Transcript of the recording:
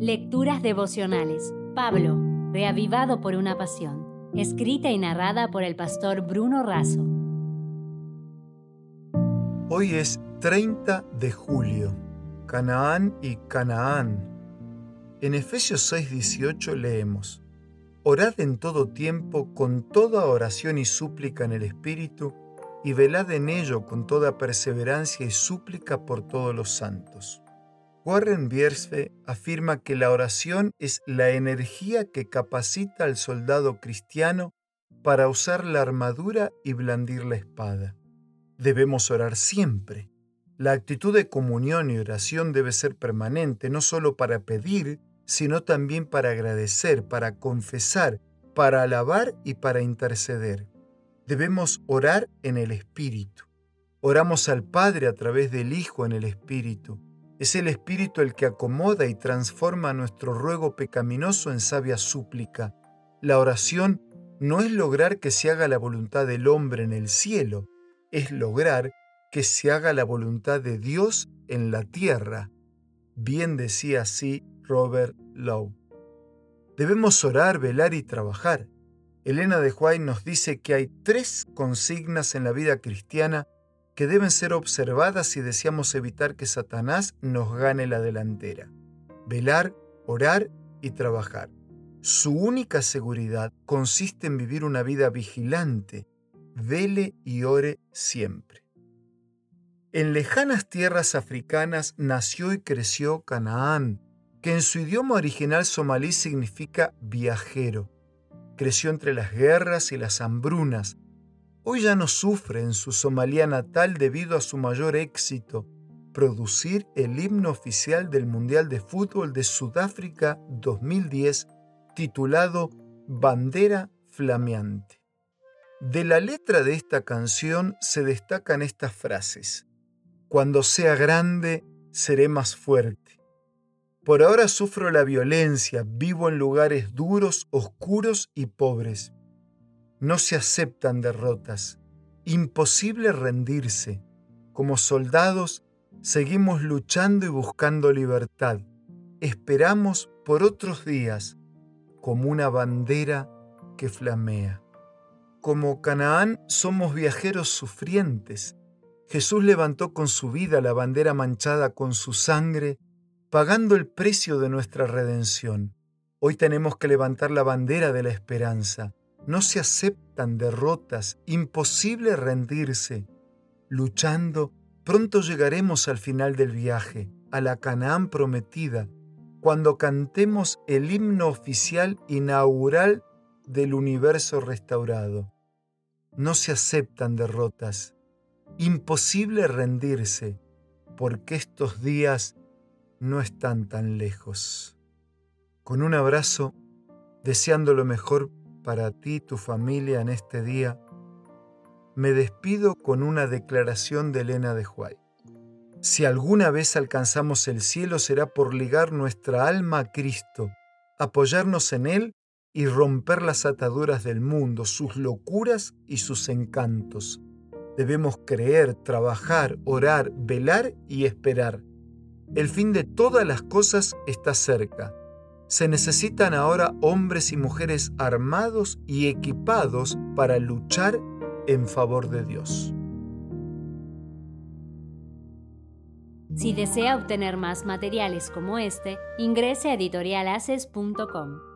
Lecturas devocionales. Pablo, reavivado por una pasión. Escrita y narrada por el pastor Bruno Razo. Hoy es 30 de julio. Canaán y Canaán. En Efesios 6:18 leemos, Orad en todo tiempo con toda oración y súplica en el Espíritu, y velad en ello con toda perseverancia y súplica por todos los santos. Warren Biersfe afirma que la oración es la energía que capacita al soldado cristiano para usar la armadura y blandir la espada. Debemos orar siempre. La actitud de comunión y oración debe ser permanente, no solo para pedir, sino también para agradecer, para confesar, para alabar y para interceder. Debemos orar en el Espíritu. Oramos al Padre a través del Hijo en el Espíritu. Es el Espíritu el que acomoda y transforma nuestro ruego pecaminoso en sabia súplica. La oración no es lograr que se haga la voluntad del hombre en el cielo, es lograr que se haga la voluntad de Dios en la tierra. Bien decía así Robert Lowe. Debemos orar, velar y trabajar. Elena de White nos dice que hay tres consignas en la vida cristiana que deben ser observadas si deseamos evitar que Satanás nos gane la delantera. Velar, orar y trabajar. Su única seguridad consiste en vivir una vida vigilante. Vele y ore siempre. En lejanas tierras africanas nació y creció Canaán, que en su idioma original somalí significa viajero creció entre las guerras y las hambrunas. Hoy ya no sufre en su Somalia natal debido a su mayor éxito, producir el himno oficial del Mundial de Fútbol de Sudáfrica 2010 titulado Bandera Flameante. De la letra de esta canción se destacan estas frases. Cuando sea grande, seré más fuerte. Por ahora sufro la violencia, vivo en lugares duros, oscuros y pobres. No se aceptan derrotas, imposible rendirse. Como soldados, seguimos luchando y buscando libertad. Esperamos por otros días, como una bandera que flamea. Como Canaán somos viajeros sufrientes. Jesús levantó con su vida la bandera manchada con su sangre pagando el precio de nuestra redención. Hoy tenemos que levantar la bandera de la esperanza. No se aceptan derrotas, imposible rendirse. Luchando, pronto llegaremos al final del viaje, a la Canaán prometida, cuando cantemos el himno oficial inaugural del universo restaurado. No se aceptan derrotas, imposible rendirse, porque estos días no están tan lejos. Con un abrazo, deseando lo mejor para ti y tu familia en este día, me despido con una declaración de Elena de Huay. Si alguna vez alcanzamos el cielo será por ligar nuestra alma a Cristo, apoyarnos en Él y romper las ataduras del mundo, sus locuras y sus encantos. Debemos creer, trabajar, orar, velar y esperar el fin de todas las cosas está cerca. Se necesitan ahora hombres y mujeres armados y equipados para luchar en favor de Dios. Si desea obtener más materiales como este, ingrese a editorialaces.com.